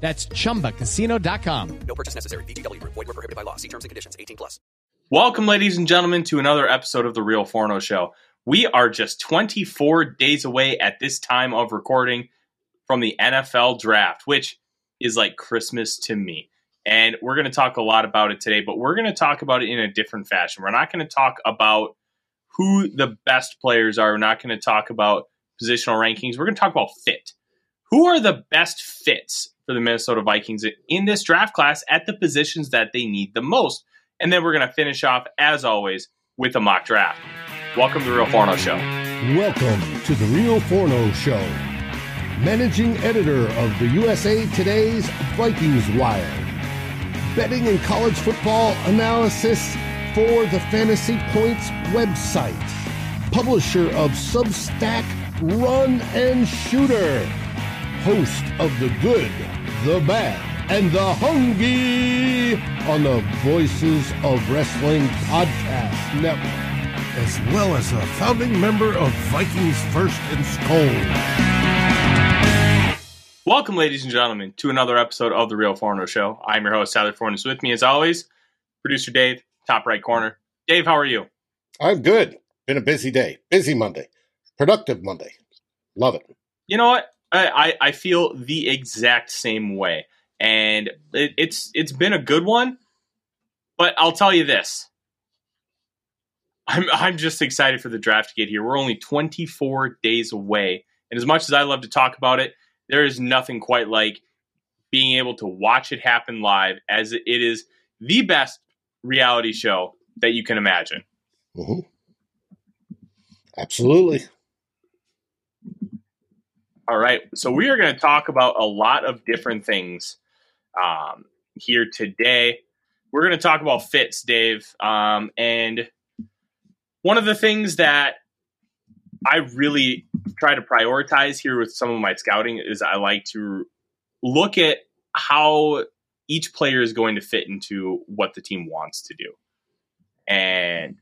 That's chumbacasino.com. No purchase necessary. VGW Group. Void where prohibited by law. See terms and conditions. 18 plus. Welcome, ladies and gentlemen, to another episode of The Real Forno Show. We are just 24 days away at this time of recording from the NFL draft, which is like Christmas to me. And we're going to talk a lot about it today, but we're going to talk about it in a different fashion. We're not going to talk about who the best players are. We're not going to talk about positional rankings. We're going to talk about fit. Who are the best fits for the Minnesota Vikings in this draft class at the positions that they need the most? And then we're going to finish off, as always, with a mock draft. Welcome to the Real Forno Show. Welcome to the Real Forno Show. Managing editor of the USA Today's Vikings Wire. Betting and college football analysis for the Fantasy Points website. Publisher of Substack Run and Shooter. Host of The Good, The Bad, and The Hungry on the Voices of Wrestling Podcast Network as well as a founding member of Vikings First and SKOL. Welcome, ladies and gentlemen, to another episode of The Real Forno Show. I'm your host, Tyler Forness. With me, as always, producer Dave, top right corner. Dave, how are you? I'm good. Been a busy day. Busy Monday. Productive Monday. Love it. You know what? I, I, I feel the exact same way. And it, it's it's been a good one, but I'll tell you this. I'm I'm just excited for the draft to get here. We're only 24 days away. And as much as I love to talk about it, there is nothing quite like being able to watch it happen live as it is the best reality show that you can imagine. Mm-hmm. Absolutely. All right. So we are going to talk about a lot of different things um, here today. We're going to talk about fits, Dave. Um, and one of the things that I really try to prioritize here with some of my scouting is I like to look at how each player is going to fit into what the team wants to do. And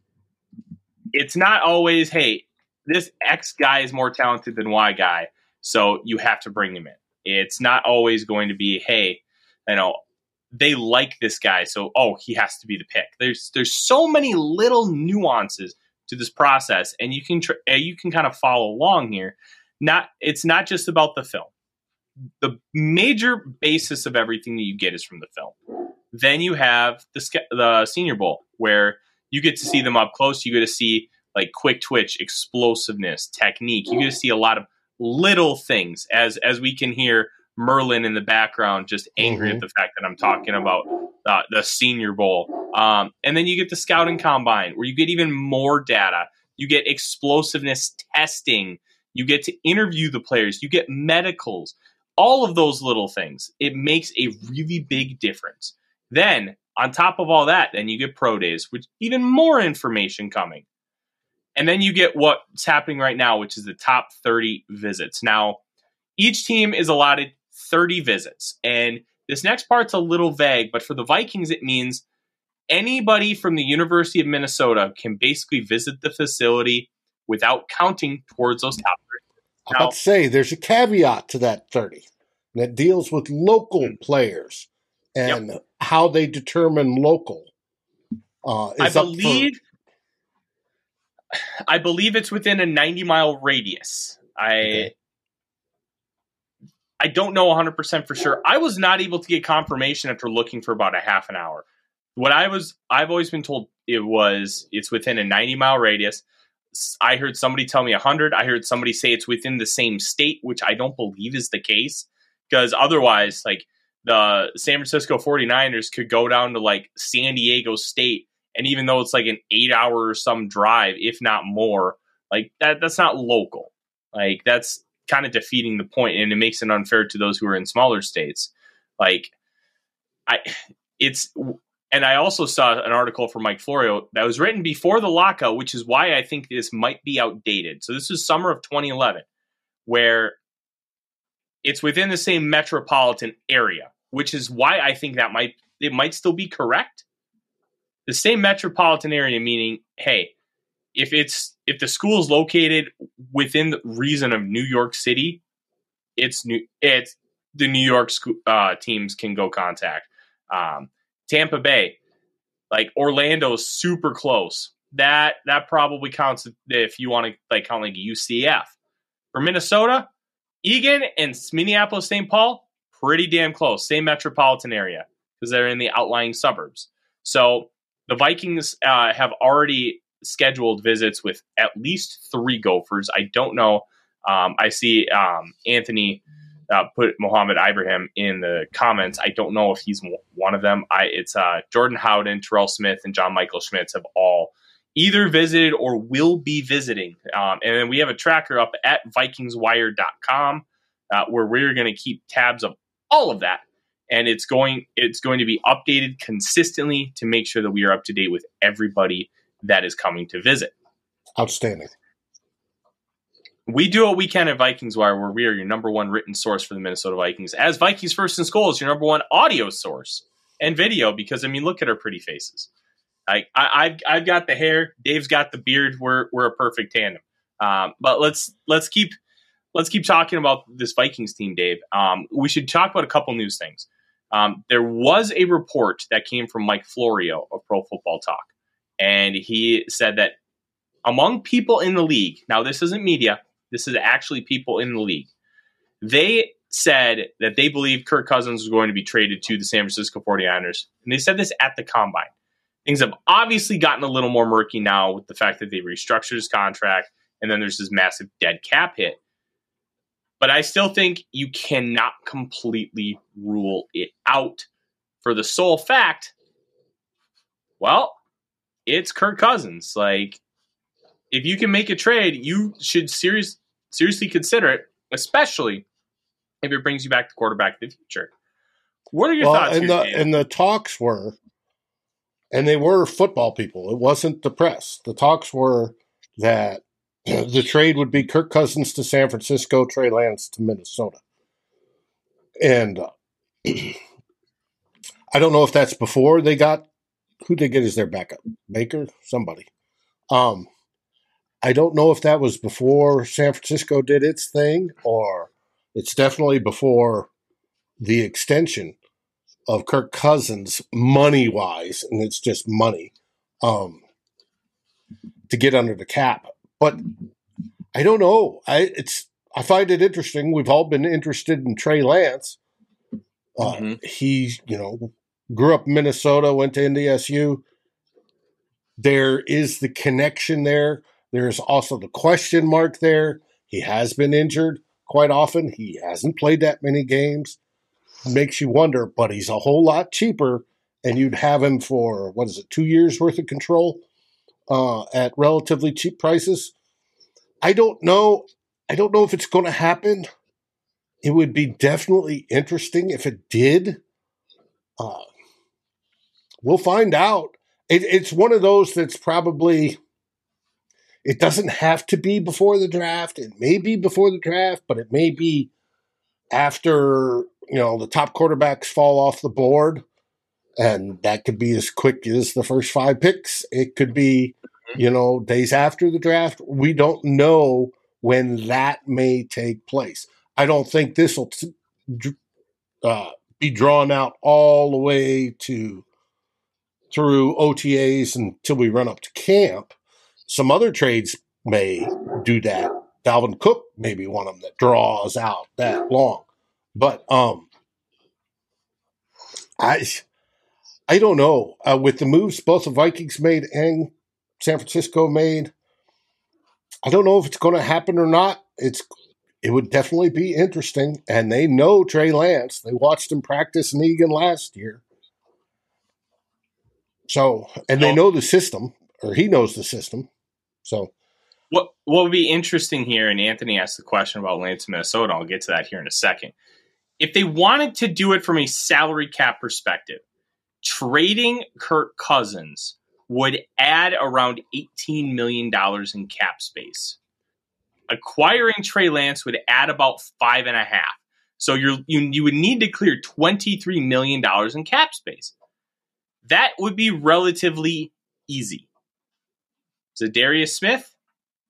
it's not always, hey, this X guy is more talented than Y guy, so you have to bring him in. It's not always going to be, hey, you know, they like this guy, so oh, he has to be the pick. There's there's so many little nuances to this process, and you can tr- you can kind of follow along here. Not it's not just about the film. The major basis of everything that you get is from the film. Then you have the the Senior Bowl where you get to see them up close. You get to see like quick twitch, explosiveness, technique. You get to see a lot of little things as as we can hear Merlin in the background, just angry Mhm. at the fact that I'm talking about uh, the Senior Bowl. Um, and then you get the scouting combine, where you get even more data. You get explosiveness testing. You get to interview the players. You get medicals. All of those little things. It makes a really big difference. Then, on top of all that, then you get pro days, which even more information coming. And then you get what's happening right now, which is the top 30 visits. Now, each team is allotted 30 visits. And this next part's a little vague, but for the Vikings, it means anybody from the University of Minnesota can basically visit the facility without counting towards those top 30. I'm about to say there's a caveat to that 30 that deals with local Mm. players and how they determine local. Uh, I is up for- believe I believe it's within a 90 mile radius. I Okay. I don't know 100% for sure. I was not able to get confirmation after looking for about a half an hour. What I was I've always been told it was it's within a 90 mile radius. I heard somebody tell me 100. I heard somebody say it's within the same state, which I don't believe is the case because otherwise like the San Francisco 49ers could go down to like San Diego State and even though it's like an 8 hour or some drive if not more, like that that's not local. Like that's kind of defeating the point and it makes it unfair to those who are in smaller states. Like I it's and I also saw an article from Mike Florio that was written before the lockout, which is why I think this might be outdated. So this is summer of 2011, where it's within the same metropolitan area, which is why I think that might it might still be correct. The same metropolitan area meaning, hey, if it's if the school is located within the reason of New York City, it's new it's the New York school, uh, teams can go contact. Um, Tampa Bay, like Orlando's super close. That that probably counts if you want to like count like UCF. For Minnesota, Eagan and Minneapolis St. Paul, pretty damn close. Same metropolitan area because they're in the outlying suburbs. So the Vikings uh, have already scheduled visits with at least three Gophers. I don't know. Um, I see um, Anthony uh, put Mohamed Ibrahim in the comments. I don't know if he's one of them. I it's uh, Jordan Howden, Terrell Smith, and John Michael Schmitz have all either visited or will be visiting. Um, and then we have a tracker up at VikingsWire.com uh, where we're going to keep tabs of all of that. And it's going it's going to be updated consistently to make sure that we are up to date with everybody that is coming to visit. outstanding. We do what we can at Vikings Wire, where we are your number one written source for the Minnesota Vikings. As Vikings First and SKOL is your number one audio source and video, because I mean, look at our pretty faces. I, I, I've I've got the hair. Dave's got the beard. We're we're a perfect tandem. Um, but let's let's keep let's keep talking about this Vikings team, Dave. Um, we should talk about a couple news things. Um, there was a report that came from Mike Florio of Pro Football Talk, and he said that among people in the league, now this isn't media, this is actually people in the league. They said that they believe Kirk Cousins was going to be traded to the San Francisco 49ers. And they said this at the combine. Things have obviously gotten a little more murky now with the fact that they restructured his contract and then there's this massive dead cap hit. But I still think you cannot completely rule it out for the sole fact, well, it's Kirk Cousins. Like, if you can make a trade, you should serious, seriously consider it, especially if it brings you back the quarterback of the future. What are your well, thoughts? and the and the talks were, and they were football people. It wasn't the press. The talks were that the trade would be Kirk Cousins to San Francisco, Trey Lance to Minnesota, and uh, I don't know if that's before they got who they get as their backup, Baker, somebody. Um, I don't know if that was before San Francisco did its thing, or it's definitely before the extension of Kirk Cousins money wise, and it's just money um, to get under the cap. But I don't know. I it's I find it interesting. We've all been interested in Trey Lance. Uh, Mhm. He, you know, grew up in Minnesota, went to NDSU. There is the connection there. There's also the question mark there. He has been injured. quite often. He hasn't played that many games. Makes you wonder, but he's a whole lot cheaper, and you'd have him for what is it, two years worth of control uh, at relatively cheap prices. I don't know. I don't know if it's going to happen. It would be definitely interesting if it did. Uh, we'll find out. It, it's one of those that's probably. It doesn't have to be before the draft. It may be before the draft, but it may be after you know the top quarterbacks fall off the board, and that could be as quick as the first five picks. It could be you know days after the draft. We don't know when that may take place. I don't think this will uh, be drawn out all the way to through OTAs until we run up to camp. Some other trades may do that. Dalvin Cook may be one of them that draws out that long. But um I I don't know. Uh, with the moves both the Vikings made and San Francisco made, I don't know if it's going to happen or not. It's it would definitely be interesting. And they know Trey Lance. They watched him practice in Eagan last year. So, and they know the system, or he knows the system. So, what what would be interesting here, and Anthony asked the question about Lance, Minnesota. I'll get to that here in a second. If they wanted to do it from a salary cap perspective, trading Kirk Cousins would add around $18 million in cap space acquiring Trey Lance would add about five and a half. So you're, you you would need to clear twenty three million dollars in cap space. That would be relatively easy. So Darius Smith,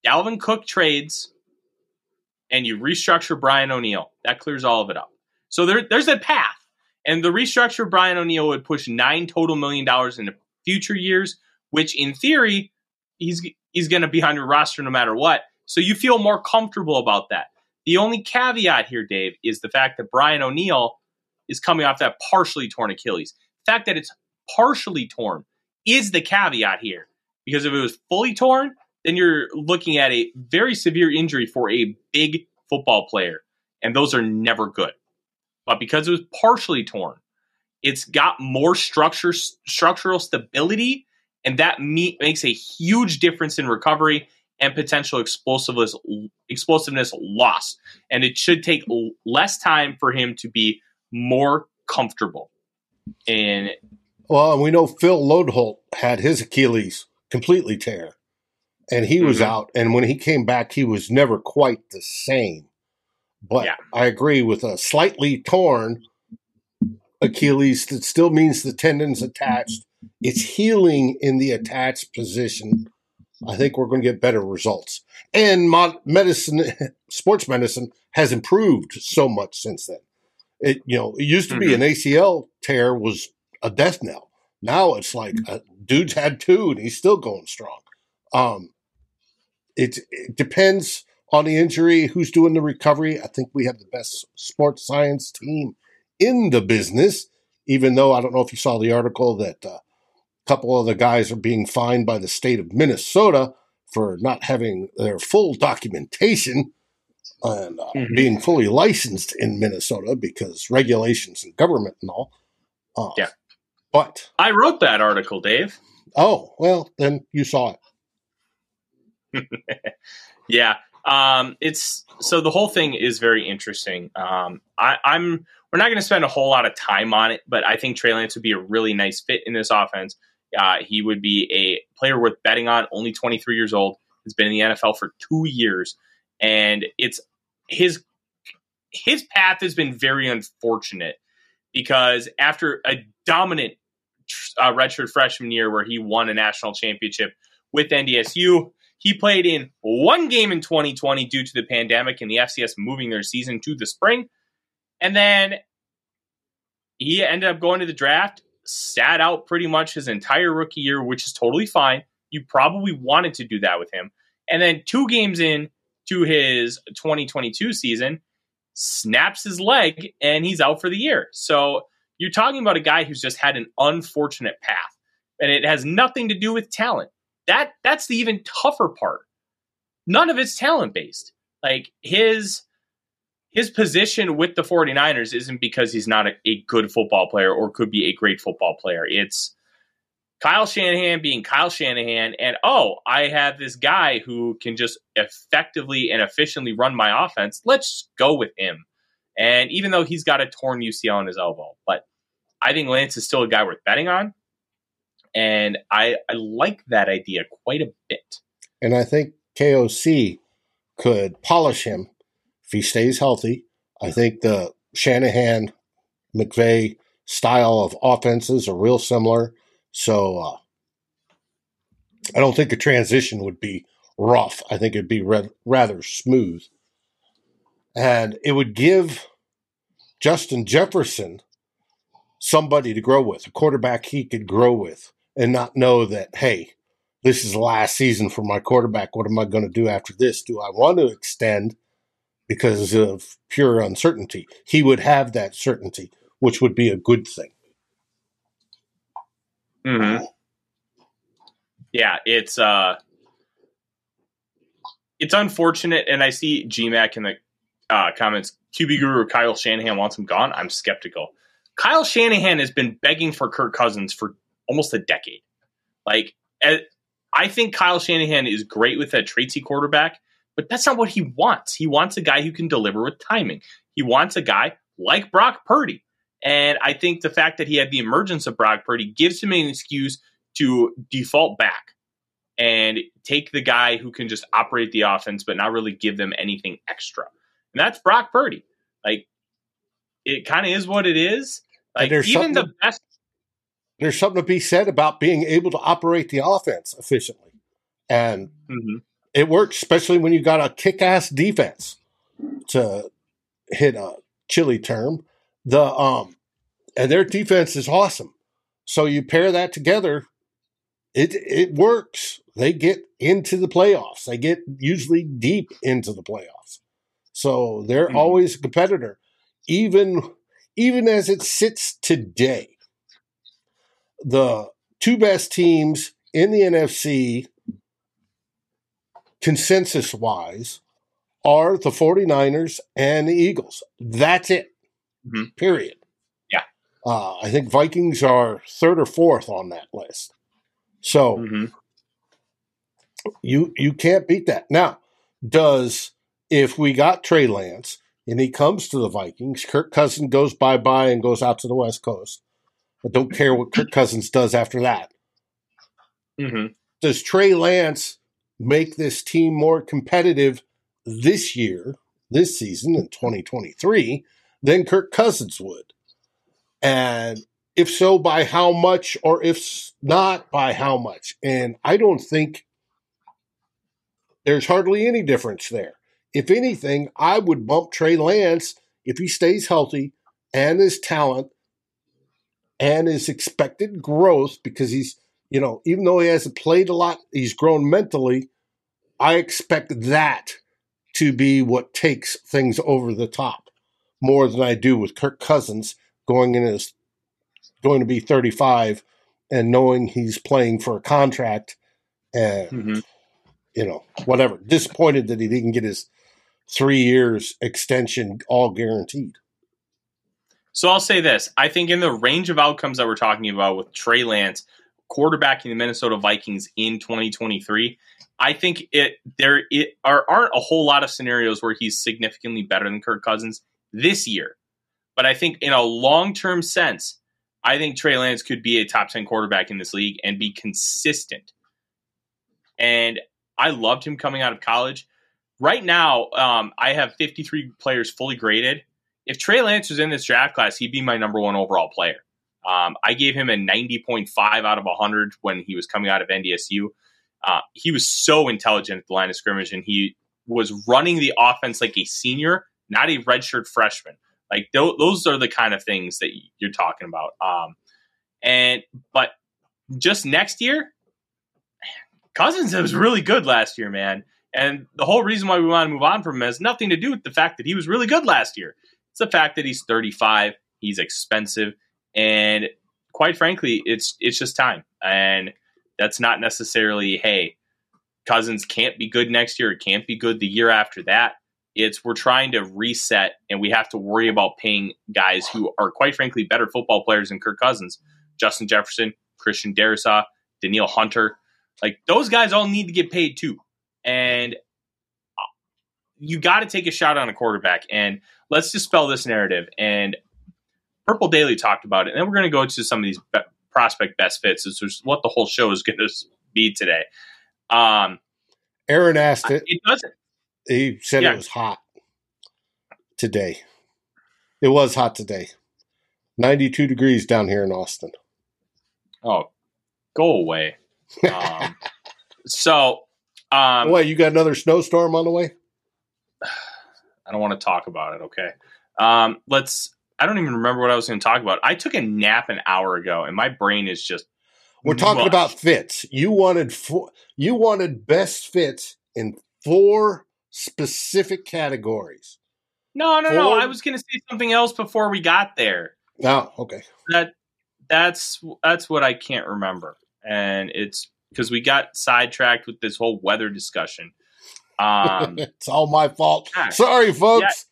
Dalvin Cook trades, and you restructure Brian O'Neill. That clears all of it up. So there, there's a path. And the restructure Brian O'Neill would push nine total million dollars into future years, which in theory, he's he's going to be on your roster no matter what. So you feel more comfortable about that. The only caveat here, Dave, is the fact that Brian O'Neill is coming off that partially torn Achilles. The fact that it's partially torn is the caveat here. Because if it was fully torn, then you're looking at a very severe injury for a big football player. And those are never good. But because it was partially torn, it's got more structure, structural stability, and that me- makes a huge difference in recovery and potential explosiveness explosiveness loss. And it should take less time for him to be more comfortable. And well, we know Phil Loadholt had his Achilles completely tear, and he was mm-hmm. out. And when he came back, he was never quite the same. But yeah. I agree with a slightly torn Achilles. That still means the tendon's attached. It's healing in the attached position I think we're going to get better results. And medicine, sports medicine has improved so much since then. It you know it used to be mm-hmm. an ACL tear was a death knell. Now it's like a dude's had two and he's still going strong. Um, it, it depends on the injury, who's doing the recovery. I think we have the best sports science team in the business. Even though I don't know if you saw the article that uh, couple of the guys are being fined by the state of Minnesota for not having their full documentation and uh, mm-hmm. being fully licensed in Minnesota because regulations and government and all. Uh, yeah. But I wrote that article, Dave. Oh, well, then you saw it. yeah. Um, it's so the whole thing is very interesting. Um, I, I'm we're not going to spend a whole lot of time on it, but I think Trey Lance would be a really nice fit in this offense. Uh, he would be a player worth betting on. Only 23 years old. Has been in the NFL for two years, and it's his his path has been very unfortunate because after a dominant uh, redshirt freshman year where he won a national championship with NDSU, he played in one game in 2020 due to the pandemic and the FCS moving their season to the spring, and then he ended up going to the draft sat out pretty much his entire rookie year, which is totally fine. You probably wanted to do that with him. And then two games in to his 2022 season, snaps his leg and he's out for the year. So you're talking about a guy who's just had an unfortunate path. And it has nothing to do with talent. That that's the even tougher part. None of it's talent based. Like his his position with the 49ers isn't because he's not a, a good football player or could be a great football player. It's Kyle Shanahan being Kyle Shanahan, and oh, I have this guy who can just effectively and efficiently run my offense. Let's go with him. And even though he's got a torn UCL in his elbow, but I think Lance is still a guy worth betting on. And I, I like that idea quite a bit. And I think KOC could polish him if he stays healthy. I think the Shanahan McVay style of offenses are real similar. So uh, I don't think a transition would be rough. I think it'd be re- rather smooth. And it would give Justin Jefferson somebody to grow with, a quarterback he could grow with, and not know that, hey, this is the last season for my quarterback. What am I going to do after this? Do I want to extend because of pure uncertainty? He would have that certainty, which would be a good thing. Mm-hmm. Yeah, it's uh, it's unfortunate, and I see GMAC in the uh, comments. QB Guru Kyle Shanahan wants him gone. I'm skeptical. Kyle Shanahan has been begging for Kirk Cousins for almost a decade. Like, I think Kyle Shanahan is great with that traitsy quarterback, but that's not what he wants. He wants a guy who can deliver with timing. He wants a guy like Brock Purdy. And I think the fact that he had the emergence of Brock Purdy gives him an excuse to default back and take the guy who can just operate the offense but not really give them anything extra. And that's Brock Purdy. Like it kind of is what it is. Like even the best there's something to be said about being able to operate the offense efficiently. And mm-hmm. it works, especially when you got a kick ass defense to hit a chilly term. The um and their defense is awesome. So you pair that together, it it works. They get into the playoffs. They get usually deep into the playoffs. So they're mm-hmm. always a competitor. Even even as it sits today, the two best teams in the NFC consensus wise are the 49ers and the Eagles. That's it. Mm-hmm. Period. Yeah. Uh, I think Vikings are third or fourth on that list. So mm-hmm. you you can't beat that. Now, does if we got Trey Lance and he comes to the Vikings, Kirk Cousins goes bye bye and goes out to the West Coast. I don't care what Kirk Cousins does after that. Mm-hmm. Does Trey Lance make this team more competitive this year, this season in 2023, than Kirk Cousins would? And if so, by how much, or if not, by how much? And I don't think there's hardly any difference there. If anything, I would bump Trey Lance if he stays healthy and his talent and his expected growth because he's, you know, even though he hasn't played a lot, he's grown mentally. I expect that to be what takes things over the top more than I do with Kirk Cousins going in as going to be 35 and knowing he's playing for a contract and mm-hmm. you know whatever disappointed that he didn't get his three years extension all guaranteed so i'll say this i think in the range of outcomes that we're talking about with trey lance quarterbacking the minnesota vikings in 2023 i think it there it are, aren't a whole lot of scenarios where he's significantly better than kirk cousins this year but I think in a long term sense, I think Trey Lance could be a top 10 quarterback in this league and be consistent. And I loved him coming out of college. Right now, um, I have 53 players fully graded. If Trey Lance was in this draft class, he'd be my number one overall player. Um, I gave him a 90.5 out of 100 when he was coming out of NDSU. Uh, he was so intelligent at the line of scrimmage, and he was running the offense like a senior, not a redshirt freshman. Like th- those are the kind of things that you're talking about. Um, and but just next year, Cousins was really good last year, man. And the whole reason why we want to move on from him has nothing to do with the fact that he was really good last year. It's the fact that he's 35, he's expensive, and quite frankly, it's it's just time. And that's not necessarily, hey, Cousins can't be good next year, it can't be good the year after that. It's we're trying to reset and we have to worry about paying guys who are quite frankly better football players than Kirk Cousins, Justin Jefferson, Christian Darrisaw, Danielle Hunter. Like those guys all need to get paid too. And uh, you got to take a shot on a quarterback. And let's dispel this narrative. And Purple Daily talked about it. And then we're going to go to some of these be- prospect best fits, which is what the whole show is going to be today. Um, Aaron asked it. It doesn't. He said Yeah. it was hot today. It was hot today. 92 degrees down here in Austin. Oh, go away. Um, so, um, Wait, you got another snowstorm on the way? I don't want to talk about it. Okay. Um, let's. I don't even remember what I was going to talk about. I took a nap an hour ago, and my brain is just. We're talking mush. about fits. You wanted four, you wanted best fits in four specific categories. No, no, no. I was going to say something else before we got there. Oh, okay. That that's that's what I can't remember, and it's because we got sidetracked with this whole weather discussion. Um, it's all my fault. yeah. Sorry, folks.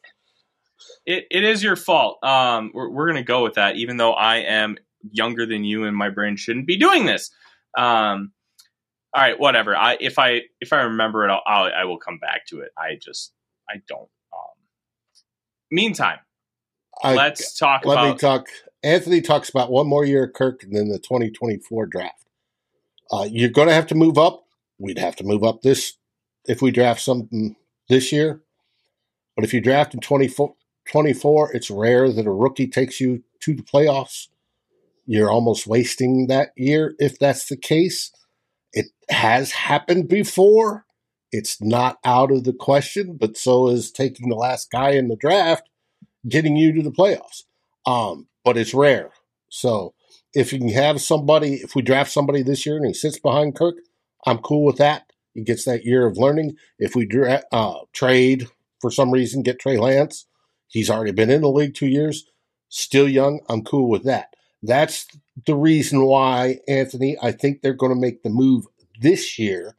it, it is your fault. Um, we're, we're going to go with that, even though I am younger than you and my brain shouldn't be doing this. Um, all right, whatever. I if I if I remember it, I'll, I'll I will come back to it. I just I don't. Um, meantime, I- let's talk let me talk. Anthony talks about one more year of Kirk and then the 2024 draft. Uh, you're going to have to move up. We'd have to move up this if we draft something this year. But if you draft in 24, 24, it's rare that a rookie takes you to the playoffs. You're almost wasting that year if that's the case. It has happened before. It's not out of the question, but so is taking the last guy in the draft, getting you to the playoffs. Um, but it's rare. So if you can have somebody, if we draft somebody this year and he sits behind Kirk, I'm cool with that. He gets that year of learning. If we dra- uh, trade for some reason, get Trey Lance, he's already been in the league two years, still young. I'm cool with that. That's the reason why, Anthony, I think they're going to make the move this year,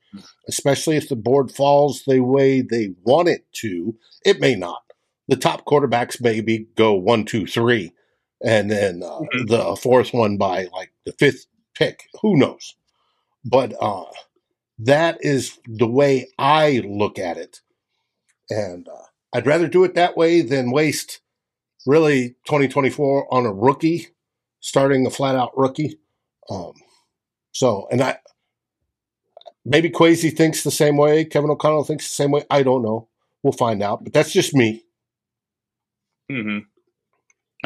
especially if the board falls the way they want it to. It may not. The top quarterbacks maybe go one, two, three, and then uh, Mhm. the fourth one by like the fifth pick. Who knows? But uh, that is the way I look at it. And uh, I'd rather do it that way than waste really 2024 on a rookie, starting a flat out rookie. Um, so, and I maybe Kwesi thinks the same way. Kevin O'Connell thinks the same way. I don't know. We'll find out. But that's just me. hmm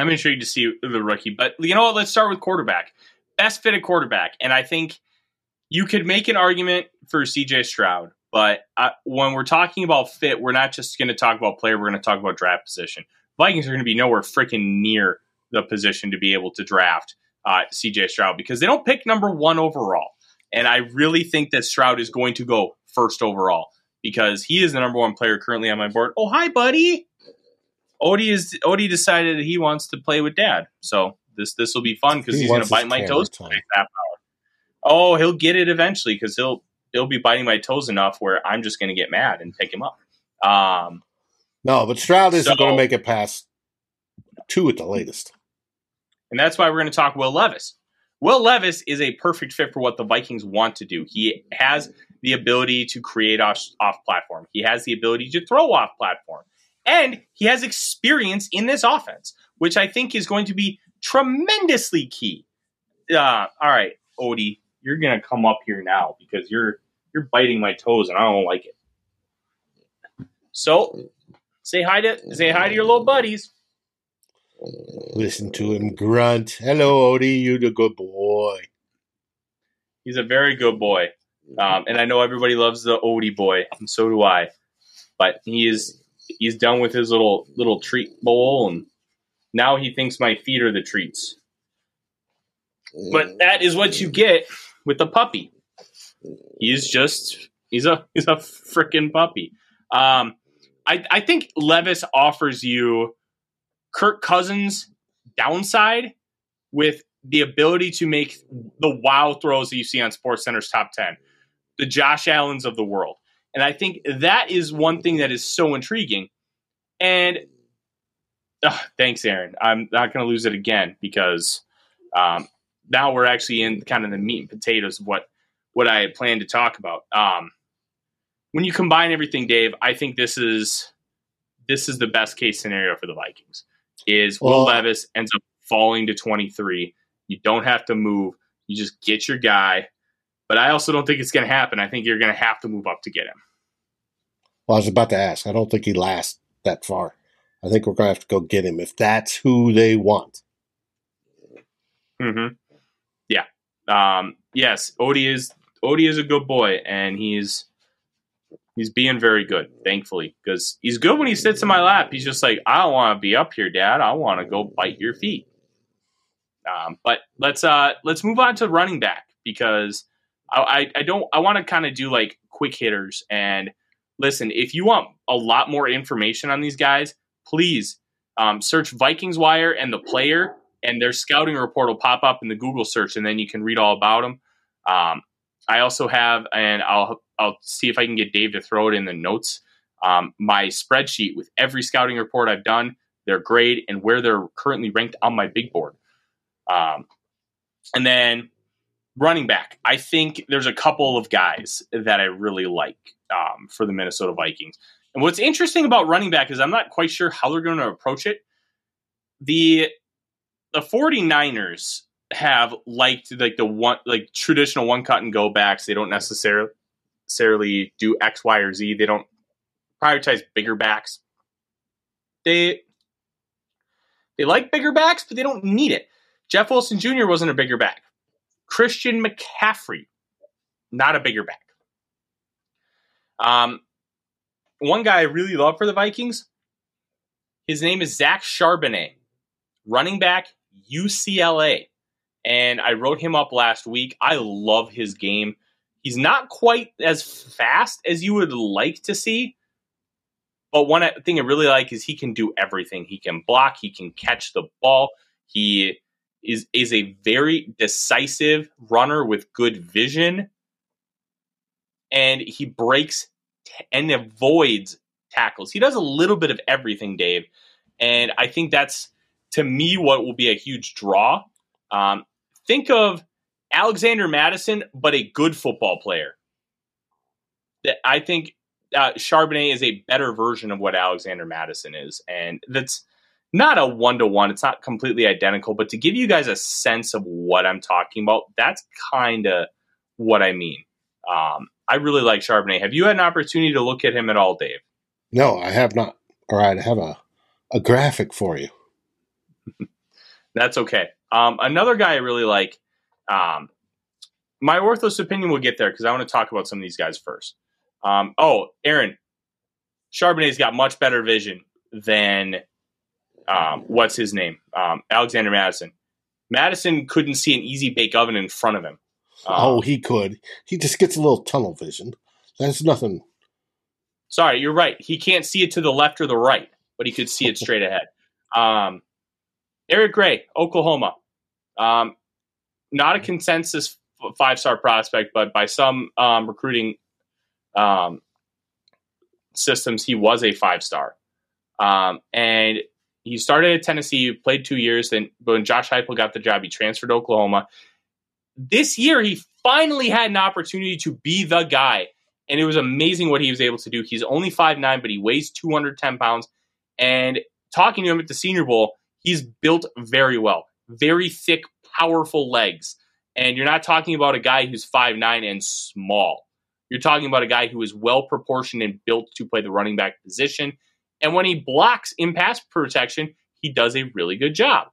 I'm intrigued to see the rookie, but you know what? Let's start with quarterback. Best fitted quarterback, and I think you could make an argument for CJ Stroud, but uh, when we're talking about fit, we're not just going to talk about player. We're going to talk about draft position. Vikings are going to be nowhere freaking near the position to be able to draft uh, CJ Stroud because they don't pick number one overall, and I really think that Stroud is going to go first overall because he is the number one player currently on my board. Oh, hi, buddy. Odie is Odie decided that he wants to play with Dad, so this this will be fun because He he's going to bite my toes for time. the next half hour. Oh, he'll get it eventually because he'll he'll be biting my toes enough where I'm just going to get mad and pick him up. Um, No, but Stroud isn't So- going to make it past two at the latest. and that's why we're going to talk Will Levis. Will Levis is a perfect fit for what the Vikings want to do. He has the ability to create off, off platform. He has the ability to throw off platform. And he has experience in this offense, which I think is going to be tremendously key. Uh, all right, Odie, you're going to come up here now because you're you're biting my toes and I don't like it. So, say hi to say hi to your little buddies. Listen to him grunt. Hello, Odie. You're the good boy. He's a very good boy. Um, and I know everybody loves the Odie boy, and so do I. But he is he's done with his little little treat bowl, and now he thinks my feet are the treats. But that is what you get with a puppy. He's just he's a he's a freaking puppy. Um, I I think Levis offers you Kirk Cousins downside with the ability to make the wow throws that you see on Sports Center's top 10, the Josh Allens of the world. And I think that is one thing that is so intriguing And uh, thanks, Aaron. I'm not going to lose it again because um, now we're actually in kind of the meat and potatoes of what what I had planned to talk about. Um, when you combine everything, Dave, I think this is this is the best case scenario for the Vikings. Is Will Well- Levis ends up falling to 23. You don't have to move. You just get your guy. But I also don't think it's going to happen. I think you're going to have to move up to get him. Well, I was about to ask. I don't think he lasts that far. I think we're going to have to go get him if that's who they want. Mm-hmm. Um, yes, Odie is Odie is a good boy, and he's he's being very good, thankfully, because he's good when he sits in my lap. He's just like, I don't want to be up here, Dad. I want to go bite your feet. Um, but let's uh let's move on to running back because I I, I don't I want to kind of do like quick hitters and listen. If you want a lot more information on these guys, please um, search Vikings Wire and the player and their scouting report will pop up in the Google search, and then you can read all about them. Um, I also have, and I'll I'll see if I can get Dave to throw it in the notes. Um, my spreadsheet with every scouting report I've done, their grade, and where they're currently ranked on my big board. Um, and then running back, I think there's a couple of guys that I really like um, for the Minnesota Vikings. And what's interesting about running back is I'm not quite sure how they're going to approach it. The the 49ers have liked like the one like traditional one cut and go backs. They don't necessarily necessarily do X, Y, or Z. They don't prioritize bigger backs. They they like bigger backs, but they don't need it. Jeff Wilson Jr. wasn't a bigger back. Christian McCaffrey, not a bigger back. Um, one guy I really love for the Vikings, his name is Zach Charbonnet, running back, UCLA. And I wrote him up last week. I love his game. He's not quite as fast as you would like to see. But one thing I really like is he can do everything. He can block, he can catch the ball. He is is a very decisive runner with good vision. And he breaks t- and avoids tackles. He does a little bit of everything, Dave. And I think that's to me what will be a huge draw. Um, think of Alexander Mattison, but a good football player. I think uh, Charbonnet is a better version of what Alexander Mattison is, and that's not a one to one. It's not completely identical, but to give you guys a sense of what I'm talking about, that's kind of what I mean. Um, I really like Charbonnet. Have you had an opportunity to look at him at all, Dave? No, I have not. All right, I have a, a graphic for you. That's okay. Um, another guy I really like. Um, my orthos opinion will get there because I want to talk about some of these guys first. Um, oh, Aaron, Charbonnet's got much better vision than um, what's his name, um, Alexander Mattison. Mattison couldn't see an easy bake oven in front of him. Um, oh, he could. He just gets a little tunnel vision. That's nothing. sorry, you're right. He can't see it to the left or the right, but he could see it straight ahead. Um, Eric Gray, Oklahoma. Um, not a consensus five star prospect, but by some um, recruiting um, systems, he was a five star. Um, and he started at Tennessee, played two years. Then, when Josh Heupel got the job, he transferred to Oklahoma. This year, he finally had an opportunity to be the guy, and it was amazing what he was able to do. He's only five nine, but he weighs 210 pounds. And talking to him at the Senior Bowl, he's built very well, very thick, powerful legs. And you're not talking about a guy who's five nine and small. You're talking about a guy who is well proportioned and built to play the running back position. And when he blocks in pass protection, he does a really good job.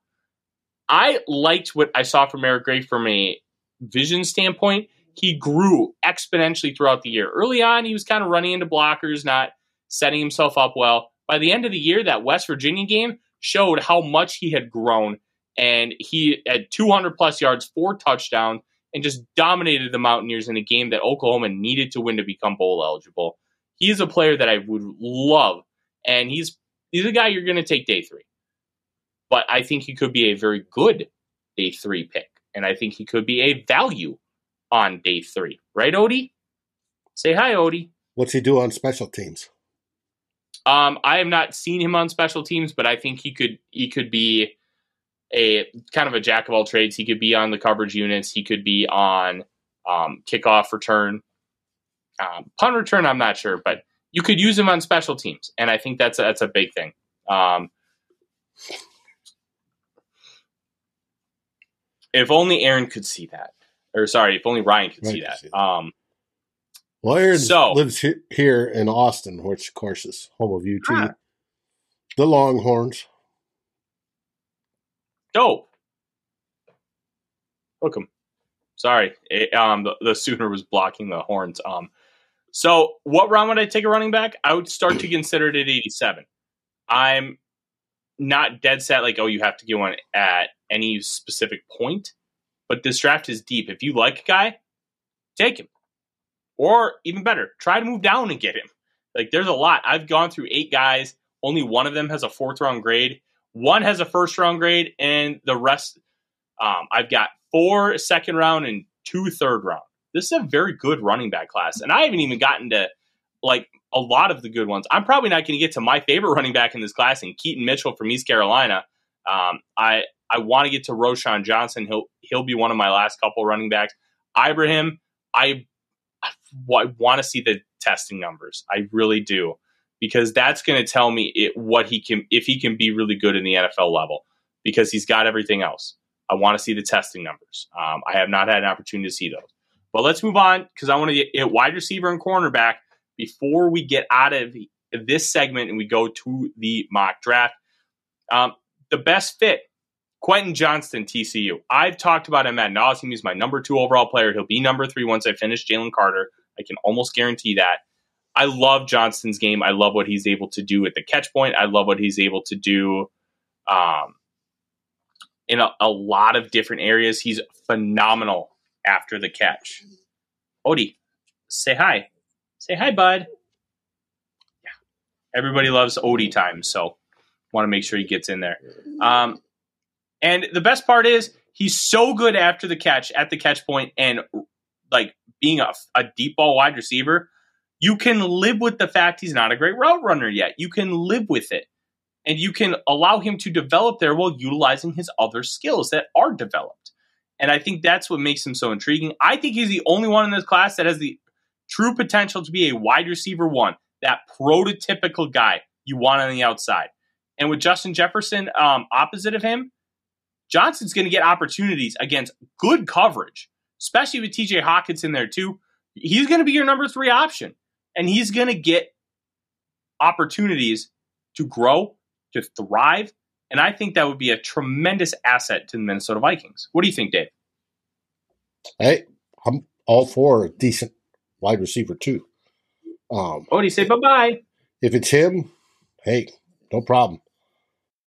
I liked what I saw from Eric Gray from a vision standpoint. He grew exponentially throughout the year. Early on, he was kind of running into blockers, not setting himself up well. By the end of the year, that West Virginia game showed how much he had grown. And he had 200 plus yards, four touchdowns, and just dominated the Mountaineers in a game that Oklahoma needed to win to become bowl eligible. He is a player that I would love, and he's he's a guy you're going to take day three. But I think he could be a very good day three pick, and I think he could be a value on day three. Right, Odie? Say hi, Odie. What's he do on special teams? Um, I have not seen him on special teams, but I think he could he could be a kind of a jack of all trades. He could be on the coverage units. He could be on um, kickoff return, um, punt return. I'm not sure, but you could use him on special teams, and I think that's a, that's a big thing. Um, if only Aaron could see that, or sorry, if only Ryan could see Ryan that. could see Um, Well, Aaron So- lives he- here in Austin, which, of course, is home of UT. Ah. The Longhorns. dope. Hook him. Sorry, it, um, the, the Sooner was blocking the horns. Um, so what round would I take a running back? I would start to consider it at 87. I'm not dead set like, oh, you have to get one at any specific point, but this draft is deep. If you like a guy, take him. Or even better, try to move down and get him. Like there's a lot. I've gone through eight guys. Only one of them has a fourth round grade. One has a first round grade, and the rest, um, I've got four second round and two third round. This is a very good running back class, and I haven't even gotten to like a lot of the good ones. I'm probably not going to get to my favorite running back in this class, and Keaton Mitchell from East Carolina. Um, I I want to get to Roschon Johnson. He'll he'll be one of my last couple running backs. Ibrahim, I I want to see the testing numbers. I really do because that's going to tell me it, what he can if he can be really good in the NFL level because he's got everything else. I want to see the testing numbers. Um, I have not had an opportunity to see those. But let's move on because I want to get wide receiver and cornerback before we get out of this segment and we go to the mock draft. Um, the best fit, Quentin Johnston, TCU. I've talked about him at nauseum. He's my number two overall player. He'll be number three once I finish Jalen Carter. I can almost guarantee that. I love Johnston's game. I love what he's able to do at the catch point. I love what he's able to do um, in a, a lot of different areas. He's phenomenal after the catch. Odie, say hi. Say hi, bud. Yeah. Everybody loves Odie time, so want to make sure he gets in there. Um, and the best part is he's so good after the catch, at the catch point, and like being a, a deep ball wide receiver, you can live with the fact he's not a great route runner yet. You can live with it. And you can allow him to develop there while utilizing his other skills that are developed. And I think that's what makes him so intriguing. I think he's the only one in this class that has the true potential to be a wide receiver one, that prototypical guy you want on the outside. And with Justin Jefferson um, opposite of him, Johnston's going to get opportunities against good coverage, especially with TJ Hockenson in there too. He's going to be your number three option, and he's going to get opportunities to grow, to thrive. And I think that would be a tremendous asset to the Minnesota Vikings. What do you think, Dave? Hey, I'm all for a decent wide receiver too. Um, Oh, do you say bye bye? if it's him, hey, no problem.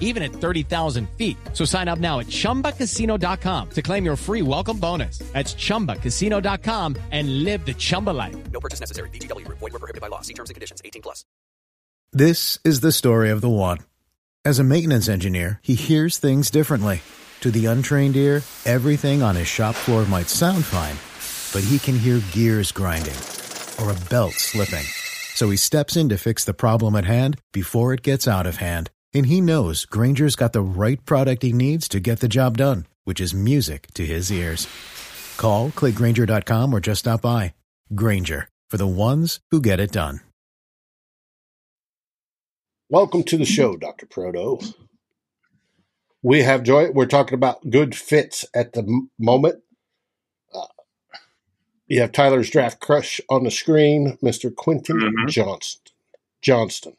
even at 30,000 feet. So sign up now at chumbacasino.com to claim your free welcome bonus. That's chumbacasino.com and live the Chumba life. No purchase necessary. VGW Group. Void were prohibited by law. See terms and conditions. 18 plus. This is the story of the one. As a maintenance engineer, he hears things differently. To the untrained ear, everything on his shop floor might sound fine, but he can hear gears grinding or a belt slipping. So he steps in to fix the problem at hand before it gets out of hand. And he knows Grainger's got the right product he needs to get the job done, which is music to his ears. Call, clickgrainger.com, or just stop by. Grainger, for the ones who get it done. Welcome to the show, Dr. Proto. We have joy. We're talking about good fits at the m- moment. Uh, you have Tyler's draft crush on the screen, Mr. Quentin Mhm. Johnston. Johnston.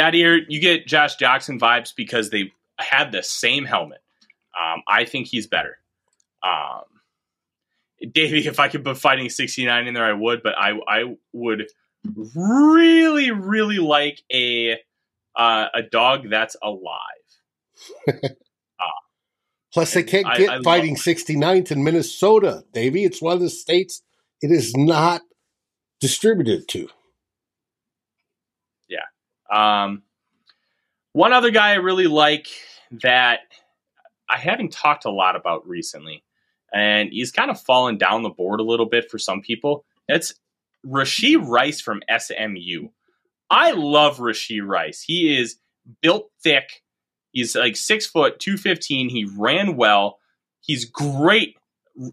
That year you get Josh Jackson vibes because they had the same helmet. Um, I think he's better. Um, Davey, if I could put fighting 69 in there, I would, but I I would really, really like a uh, a dog that's alive. uh, Plus, they can't get I fighting 69th in Minnesota, Davey. It's one of the states it is not distributed to. Um, one other guy I really like that I haven't talked a lot about recently, and he's kind of fallen down the board a little bit for some people. It's Rashee Rice from SMU. I love Rashee Rice. He is built thick. He's like six foot, 215. He ran well. He's great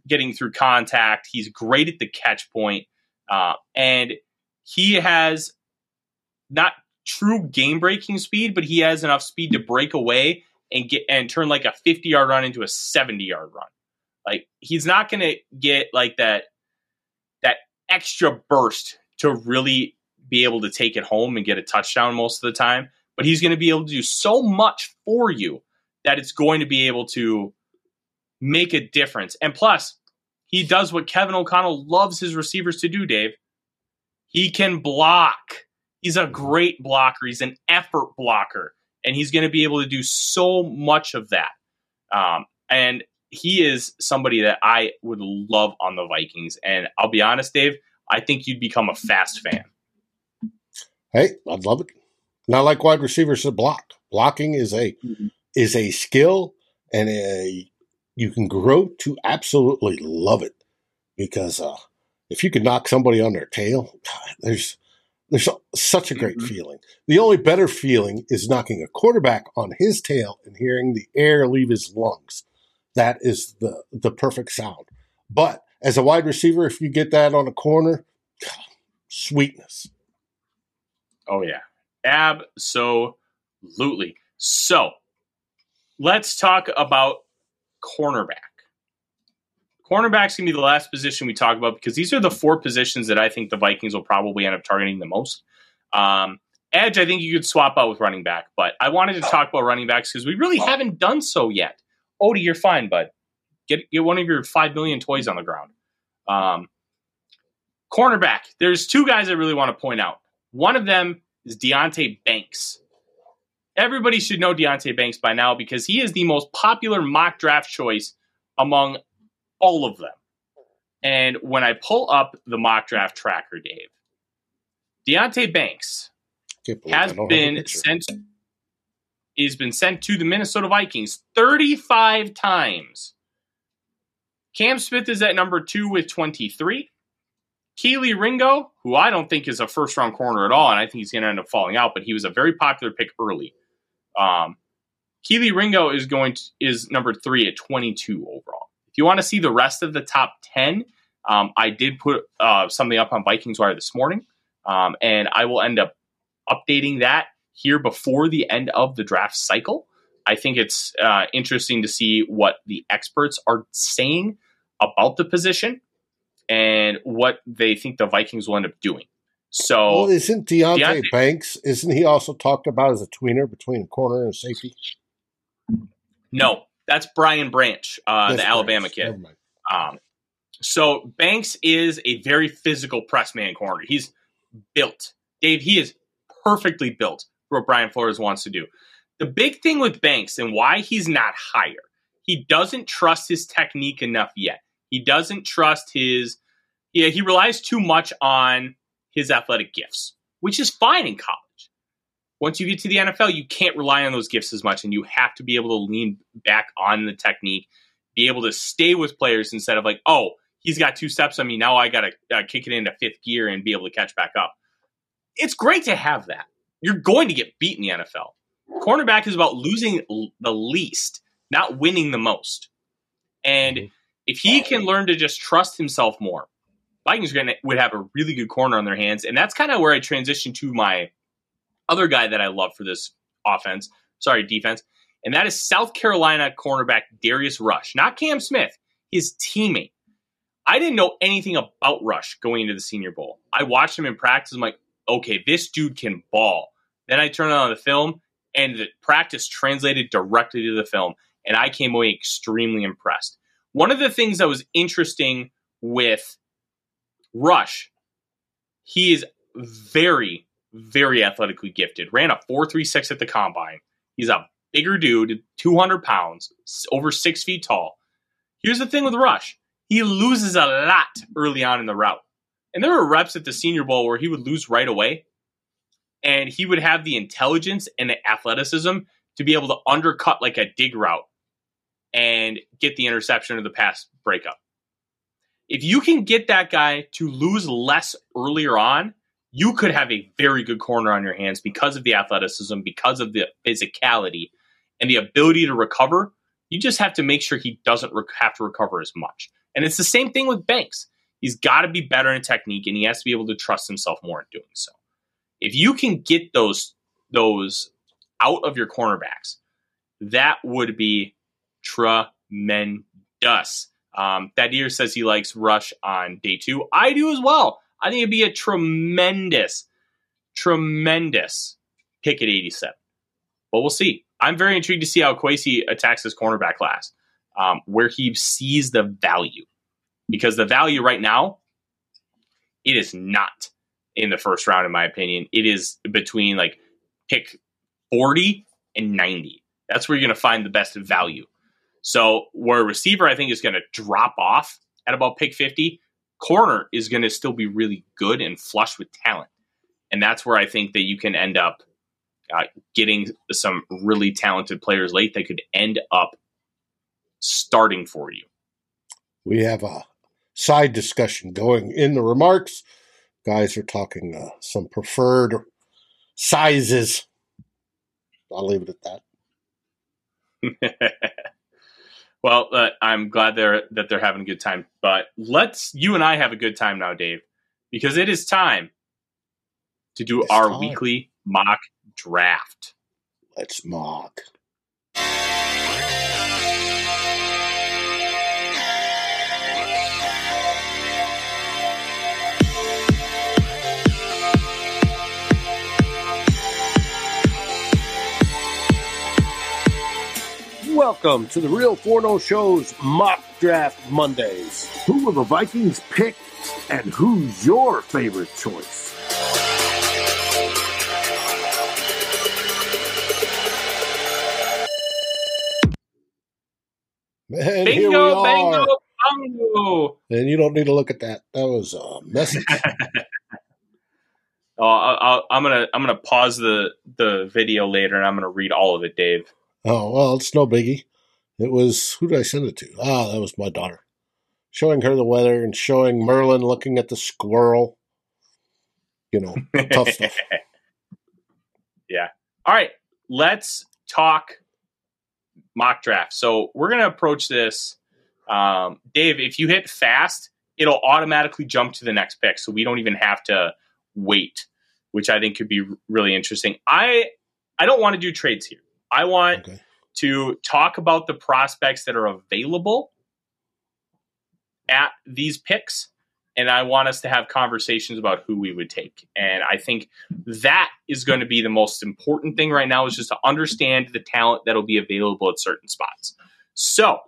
getting through contact. He's great at the catch point. Uh, and he has not true game breaking speed, but he has enough speed to break away and get and turn like a 50 yard run into a 70 yard run. Like he's not going to get like that that extra burst to really be able to take it home and get a touchdown most of the time, but he's going to be able to do so much for you that it's going to be able to make a difference. And plus, he does what Kevin O'Connell loves his receivers to do, Dave. He can block. He's a great blocker. He's an effort blocker, and he's going to be able to do so much of that. Um, and he is somebody that I would love on the Vikings. And I'll be honest, Dave, I think you'd become a fast fan. Hey, I'd love it. Not like wide receivers that block. Blocking is a is a skill and a you can grow to absolutely love it because uh, if you can knock somebody on their tail, there's there's such a great mm-hmm. feeling. The only better feeling is knocking a quarterback on his tail and hearing the air leave his lungs. That is the the perfect sound. But as a wide receiver, if you get that on a corner, sweetness. Oh yeah, absolutely. So let's talk about cornerback. Cornerback's gonna be the last position we talk about because these are the four positions that I think the Vikings will probably end up targeting the most. Um, edge, I think you could swap out with running back, but I wanted to talk about running backs because we really haven't done so yet. Odie, you're fine, bud. Get get one of your five million toys on the ground. Um, cornerback. There's two guys I really want to point out. One of them is Deonte Banks. Everybody should know Deonte Banks by now because he is the most popular mock draft choice among all of them. And when I pull up the mock draft tracker, Dave, Deonte Banks Can't believe I has don't have a been sent he's been sent to the Minnesota Vikings 35 times. Cam Smith is at number two with 23. Kelee Ringo, who I don't think is a first round corner at all, and I think he's going to end up falling out, but he was a very popular pick early. Um, Kelee Ringo is going to, is number three at 22 overall. If you want to see the rest of the top 10, um, I did put uh, something up on Vikings Wire this morning, um, and I will end up updating that here before the end of the draft cycle. I think it's uh, interesting to see what the experts are saying about the position and what they think the Vikings will end up doing. So, Well, isn't Deonte, Deonte- Banks? Isn't he also talked about as a tweener between a corner and safety? no, that's Brian Branch, uh, That's the Alabama Banks. kid. Um, so Banks is a very physical press man corner. He's built. Dave, he is perfectly built for what Brian Flores wants to do. The big thing with Banks and why he's not higher, he doesn't trust his technique enough yet. He doesn't trust his yeah, he relies too much on his athletic gifts, which is fine in college. Once you get to the NFL, you can't rely on those gifts as much, and you have to be able to lean back on the technique, be able to stay with players instead of like, oh, he's got two steps on me. Now I got to uh, kick it into fifth gear and be able to catch back up. It's great to have that. You're going to get beat in the NFL. Cornerback is about losing l- the least, not winning the most. And if he can learn to just trust himself more, Vikings would have a really good corner on their hands. And that's kind of where I transition to my other guy that I love for this offense, sorry, defense, and that is South Carolina cornerback Darius Rush, not Cam Smith, his teammate. I didn't know anything about Rush going into the Senior Bowl. I watched him in practice. I'm like, okay, this dude can ball. Then I turned on the film, and the practice translated directly to the film, and I came away extremely impressed. One of the things that was interesting with Rush, he is very, very athletically gifted. Ran a 4.36 at the combine. He's a bigger dude, 200 pounds, over six feet tall. Here's the thing with Rush he loses a lot early on in the route. And there were reps at the Senior Bowl where he would lose right away. And he would have the intelligence and the athleticism to be able to undercut like a dig route and get the interception or the pass breakup. If you can get that guy to lose less earlier on, you could have a very good corner on your hands because of the athleticism, because of the physicality, and the ability to recover. You just have to make sure he doesn't rec- have to recover as much. And it's the same thing with Banks. He's got to be better in technique, and he has to be able to trust himself more in doing so. If you can get those those out of your cornerbacks, that would be tremendous. Um, Thaddeus says he likes Rush on day two. I do as well. I think it'd be a tremendous, tremendous pick at 87. But we'll see. I'm very intrigued to see how Kwesi attacks his cornerback class, um, where he sees the value. Because the value right now, it is not in the first round, in my opinion. It is between like pick 40 and 90. That's where you're going to find the best value. So, where a receiver, I think, is going to drop off at about pick 50, corner is going to still be really good and flush with talent. And that's where I think that you can end up uh, getting some really talented players late that could end up starting for you. We have a side discussion going in the remarks. Guys are talking uh, some preferred sizes. I'll leave it at that. well, uh, I'm glad they're that they're having a good time. But let's you and I have a good time now, Dave, because it is time to do It's our time. weekly mock draft. Let's mock. Welcome to the Real Forno Show's Mock Draft Mondays. Who will the Vikings pick, and who's your favorite choice? We Bingo, are. bango, bongo. And you don't need to look at that. That was a message. Oh, I'll, I'm gonna I'm gonna pause the the video later, and I'm gonna read all of it, Dave. Oh, well, it's no biggie. It was, who did I send it to? Ah, that was my daughter. Showing her the weather and showing Merlin looking at the squirrel. You know, tough stuff. Yeah. All right. Let's talk mock draft. So we're going to approach this. Um, Dave, if you hit fast, it'll automatically jump to the next pick. So we don't even have to wait, which I think could be really interesting. I I don't want to do trades here. I want Okay. to talk about the prospects that are available at these picks and I want us to have conversations about who we would take. And I think that is going to be the most important thing right now is just to understand the talent that'll be available at certain spots. So,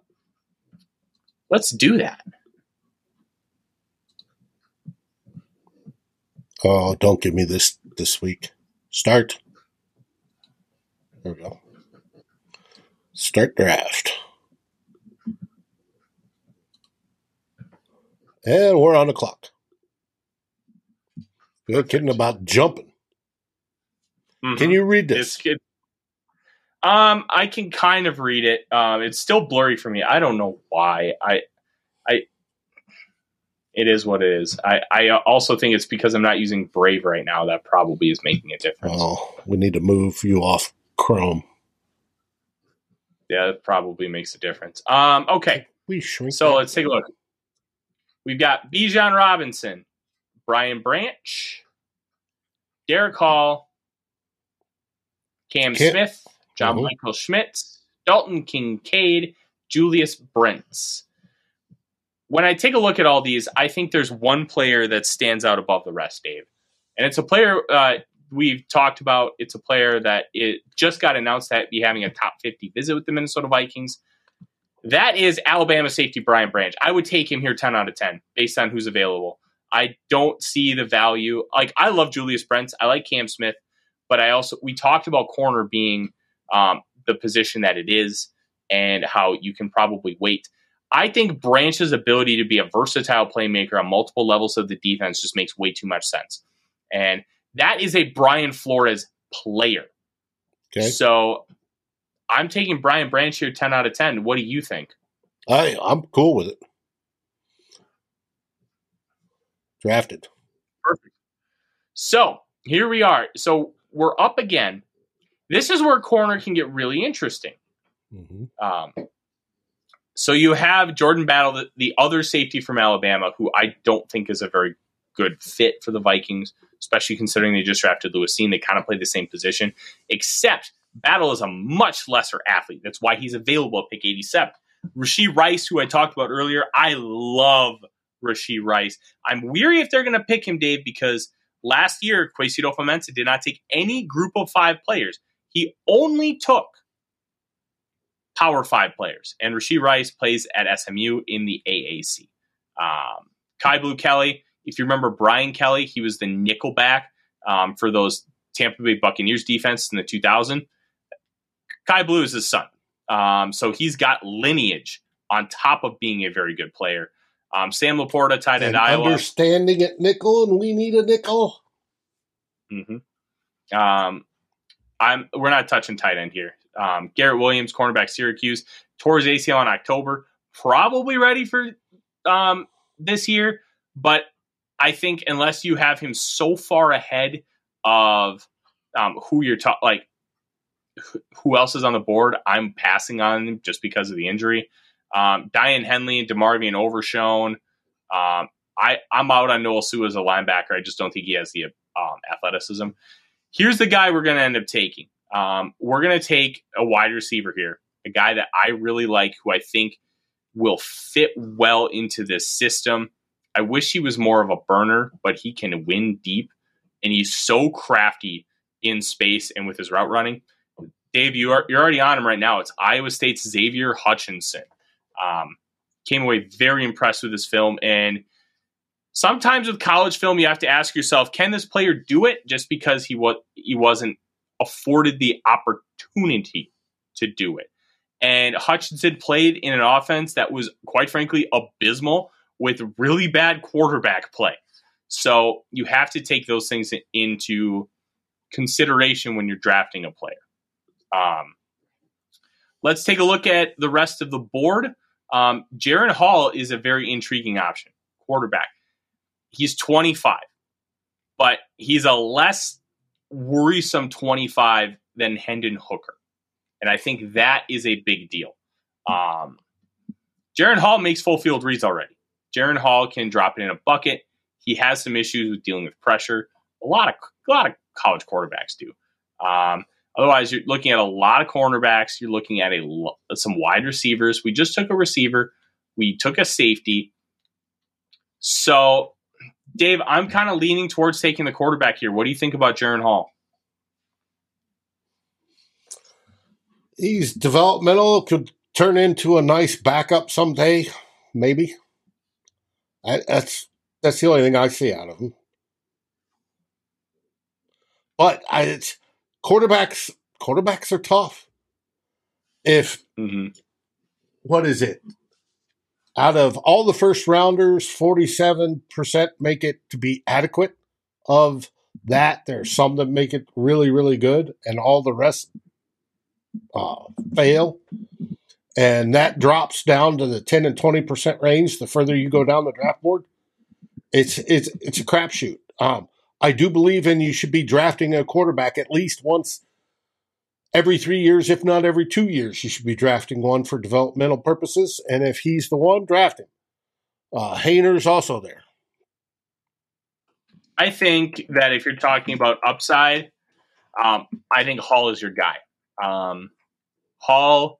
let's do that. Oh, don't give me this this week. Start. There we go. Start draft. And we're on the clock. You're kidding about jumping. Can Mhm. you read this? good. Um, I can kind of read it. Um, it's still blurry for me. I don't know why. I, I, it is what it is. I, I also think it's because I'm not using Brave right now. That probably is making a difference. Oh, we need to move you off Chrome. Yeah, that probably makes a difference. Um, okay. We. So let's take a look. We've got Bijan Robinson, Brian Branch, Derick Hall, Cam Cam- Smith, John Mhm. Michael Schmitz, Dalton Kincaid, Julius Brents. When I take a look at all these, I think there's one player that stands out above the rest, Dave. And it's a player uh, we've talked about. It's a player that it just got announced that be having a top 50 visit with the Minnesota Vikings. That is Alabama safety Brian Branch. I would take him here 10 out of 10 based on who's available. I don't see the value. Like, I love Julius Brents. I like Cam Smith, but I also, we talked about corner being um, the position that it is and how you can probably wait. I think Branch's ability to be a versatile playmaker on multiple levels of the defense just makes way too much sense. And that is a Brian Flores player. Okay. So I'm taking Brian Branch here 10 out of 10. What do you think? I I'm cool with it. Drafted. Perfect. So here we are. So we're up again. This is where corner can get really interesting. Mm-hmm. Um, so you have Jordan Battle, the, the other safety from Alabama, who I don't think is a very good fit for the Vikings, especially considering they just drafted Lewis Cine. They kind of play the same position, except Battle is a much lesser athlete. That's why he's available at pick 87. Rashee Rice, who I talked about earlier, I love Rashee Rice. I'm weary if they're going to pick him, Dave, because last year Kwesi Adofo-Mensah did not take any group of five players. He only took Power Five players, and Rashee Rice plays at SMU in the AAC. Um, Kyu Blu Kelly, if you remember Brian Kelly, he was the nickelback um, for those Tampa Bay Buccaneers defense in the 2000. Kyu Blu is his son, um, so he's got lineage on top of being a very good player. Um, Sam LaPorta And at Iowa. understanding at nickel, and we need a nickel. Mm-hmm. Um, I'm we're not touching tight end here. Um, Garrett Williams, cornerback, Syracuse, tore his ACL in October. Probably ready for um, this year, but I think unless you have him so far ahead of um, who you're ta- like who else is on the board, I'm passing on him just because of the injury. Um, Daiyan Henley and DeMarvion Overshown. Um, I I'm out on Noah Sewell as a linebacker. I just don't think he has the um, athleticism. Here's the guy we're going to end up taking. Um, we're going to take a wide receiver here, a guy that I really like, who I think will fit well into this system. I wish he was more of a burner, but he can win deep, and he's so crafty in space and with his route running. Dave, you are you're already on him right now. It's Iowa State's Xavier Hutchinson. Um, came away very impressed with this film, and sometimes with college film, you have to ask yourself, can this player do it? Just because he was he wasn't afforded the opportunity to do it. And Hutchinson played in an offense that was, quite frankly, abysmal with really bad quarterback play. So you have to take those things into consideration when you're drafting a player. Um, let's take a look at the rest of the board. Um, Jaren Hall is a very intriguing option, quarterback. He's 25, but he's a less worrisome 25 than Hendon Hooker. And I think that is a big deal. Um, Jaren Hall makes full field reads already. Jaren Hall can drop it in a bucket. He has some issues with dealing with pressure. A lot of a lot of college quarterbacks do. Um, otherwise, you're looking at a lot of cornerbacks. You're looking at a some wide receivers. We just took a receiver. We took a safety. So, Dave, I'm kind of leaning towards taking the quarterback here. What do you think about Jaren Hall? He's developmental, could turn into a nice backup someday, maybe. I, that's that's the only thing I see out of him. But I, it's, quarterbacks quarterbacks are tough. If what is it? Out of all the first rounders, forty seven percent make it to be adequate. Of that, there's some that make it really, really good, and all the rest uh, fail. And that drops down to the ten and twenty percent range. The further you go down the draft board, it's it's it's a crapshoot. Um, I do believe in you should be drafting a quarterback at least once every three years, if not every two years. You should be drafting one for developmental purposes, and if he's the one, draft him. Uh, Haener's also there. I think that if you're talking about upside, um, I think Hall is your guy. Um, Hall,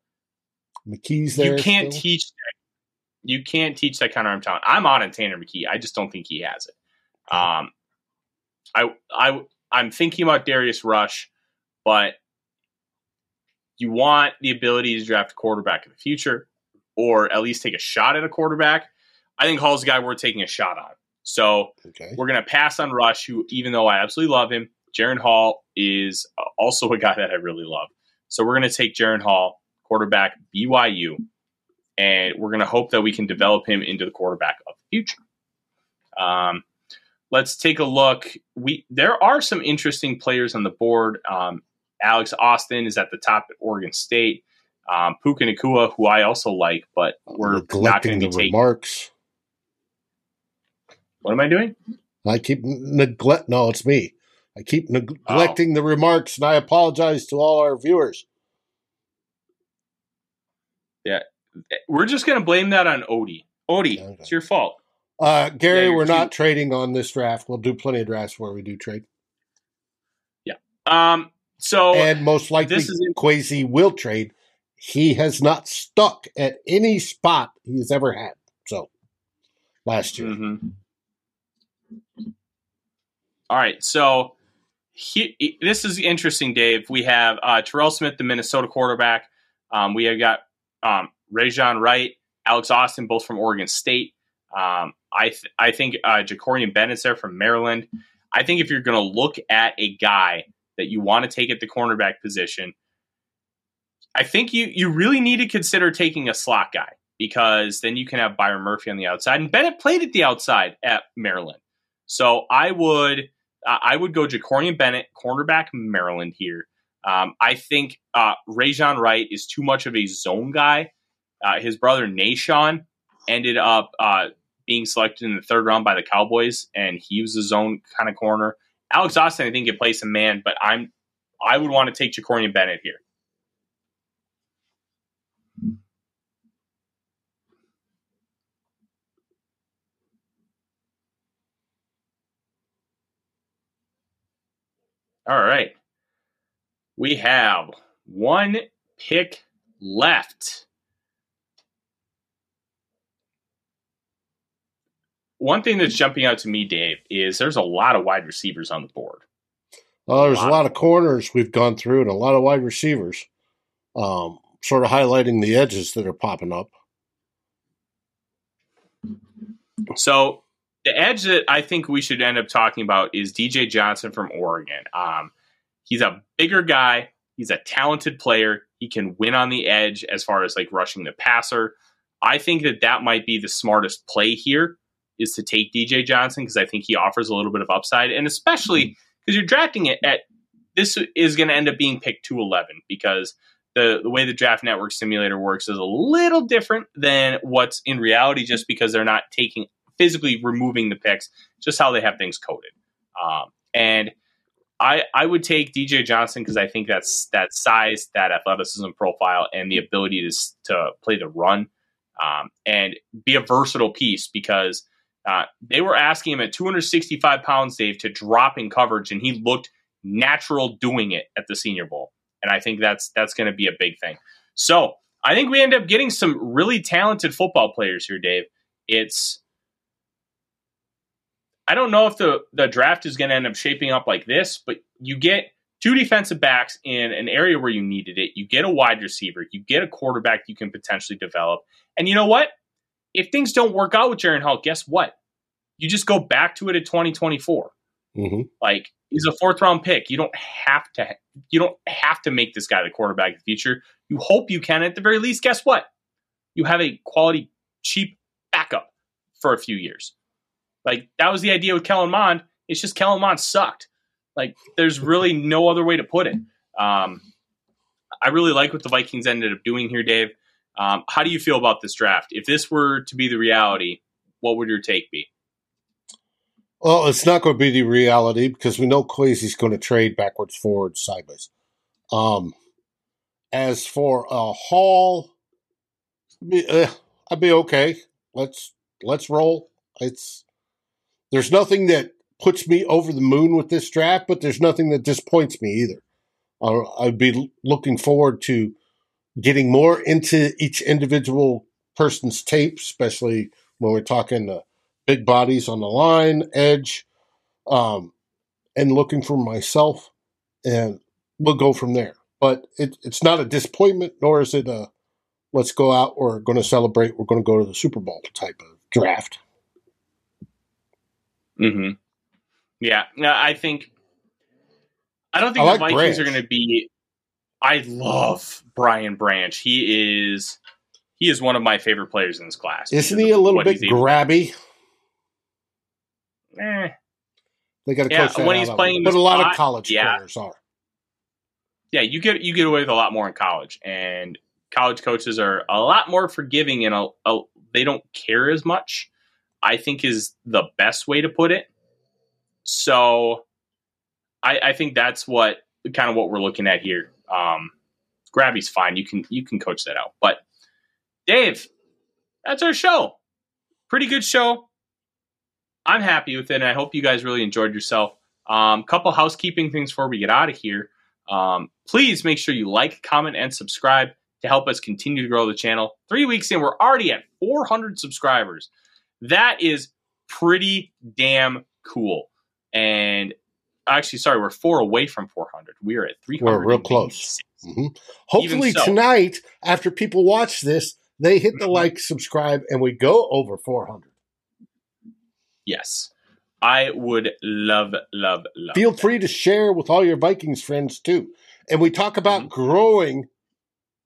McKee's there. you can't still. teach that. You can't teach that kind of arm talent. I'm on a Tanner McKee. I just don't think he has it. Um, I I I'm thinking about Darius Rush, but you want the ability to draft a quarterback in the future, or at least take a shot at a quarterback. I think Hall's the guy worth taking a shot on. So Okay. we're going to pass on Rush, who, even though I absolutely love him, Jaren Hall is also a guy that I really love. So we're going to take Jaren Hall, quarterback BYU, and we're going to hope that we can develop him into the quarterback of the future. Um, let's take a look. We there are some interesting players on the board. Um, Alex Austin is at the top at Oregon State. Um, Puka Nacua, who I also like, but we're not going Neglecting to the taking. remarks. What am I doing? I keep neglect. No, it's me. I keep Oh. neglecting the remarks, and I apologize to all our viewers. Yeah, we're just going to blame that on Odie. Odie, Okay. it's your fault. Uh, Gary, Yeah, we're too- not trading on this draft. We'll do plenty of drafts where we do trade, Yeah. Um, so and most likely this is Kwesi will trade. He has not stuck at any spot he's ever had. So last year, Mhm. All right, so he, this is interesting, Dave. We have uh, Terrell Smith, the Minnesota quarterback. Um, we have got um, Rejzohn Wright, Alex Austin, both from Oregon State. Um, I th- I think uh, Jakorian Bennett's there from Maryland. I think if you're going to look at a guy that you want to take at the cornerback position, I think you you really need to consider taking a slot guy because then you can have Byron Murphy on the outside, and Bennett played at the outside at Maryland. So I would I would go Jakorian Bennett, cornerback Maryland here. Um, I think uh, Rejzohn Wright is too much of a zone guy. Uh, his brother Nahshon ended up uh, being selected in the third round by the Cowboys, and he was a zone kind of corner. Alex Austin, I think, can play some man, but I'm I would want to take Jakorian Bennett here. All right. We have one pick left. One thing that's jumping out to me, Dave, is there's a lot of wide receivers on the board. well, there's a lot. lot of corners we've gone through, and a lot of wide receivers. Um, sort of highlighting the edges that are popping up. So the edge that I think we should end up talking about is DJ Johnson from Oregon. Um, he's a bigger guy. He's a talented player. He can win on the edge as far as like rushing the passer. I think that that might be the smartest play here is to take DJ Johnson because I think he offers a little bit of upside, and especially because you're drafting it at this is going to end up being picked 211 because the, the way the draft network simulator works is a little different than what's in reality just because they're not taking physically removing the picks just how they have things coded um, and I, I would take DJ Johnson because I think that's that size, that athleticism profile, and the ability to, to play the run um, and be a versatile piece because uh, they were asking him at 265 pounds, Dave, to drop in coverage, and he looked natural doing it at the Senior Bowl. And I think that's that's going to be a big thing. So I think we end up getting some really talented football players here, Dave. It's I don't know if the the draft is going to end up shaping up like this, but you get two defensive backs in an area where you needed it. You get a wide receiver, you get a quarterback you can potentially develop. And you know what? If things don't work out with Jaren Hall, guess what? You just go back to it at 2024. hmm Like he's a fourth round pick. You don't have to you don't have to make this guy the quarterback of the future. You hope you can at the very least. Guess what? You have a quality cheap backup for a few years. Like that was the idea with Kellen Mond. It's just Kellen Mond sucked. Like there's really no other way to put it. Um, I really like what the Vikings ended up doing here, Dave. Um, how do you feel about this draft? If this were to be the reality, what would your take be? Well, it's not going to be the reality because we know Kwesi's going to trade backwards, forwards, sideways. Um, as for a haul, be, uh, I'd be okay. Let's let's roll. It's there's nothing that puts me over the moon with this draft, but there's nothing that disappoints me either. I'd be looking forward to getting more into each individual person's tape, especially when we're talking uh, big bodies on the line, edge, um, and looking for myself, and we'll go from there. But it, it's not a disappointment, nor is it a let's go out, we're going to celebrate, we're going to go to the Super Bowl type of draft. Mm-hmm. Yeah, no, I think I don't think I the like Vikings Branch. are going to be. I love Brian Branch. He is he is one of my favorite players in this class. Isn't he a little bit grabby? Eh. They got to Yeah, coach that when he's playing but a lot of college yeah. players are. yeah, you get you get away with a lot more in college, and college coaches are a lot more forgiving, and a, a, they don't care as much. I think is the best way to put it. So, I, I think that's what kind of what we're looking at here. Um, Grabby's fine; you can you can coach that out. But Dave, that's our show. Pretty good show. I'm happy with it, and I hope you guys really enjoyed yourself. Um, couple housekeeping things before we get out of here. Um, please make sure you like, comment, and subscribe to help us continue to grow the channel. Three weeks in, we're already at 400 subscribers. That is pretty damn cool. And actually, sorry, we're four away from 400. We are at 300. We're real close. hmm Hopefully so. tonight, after people watch this, they hit the Mm-hmm. like, subscribe, and we go over 400. Yes. I would love, love, love. Feel free to share with all your Vikings friends too. And we talk about Mm-hmm. growing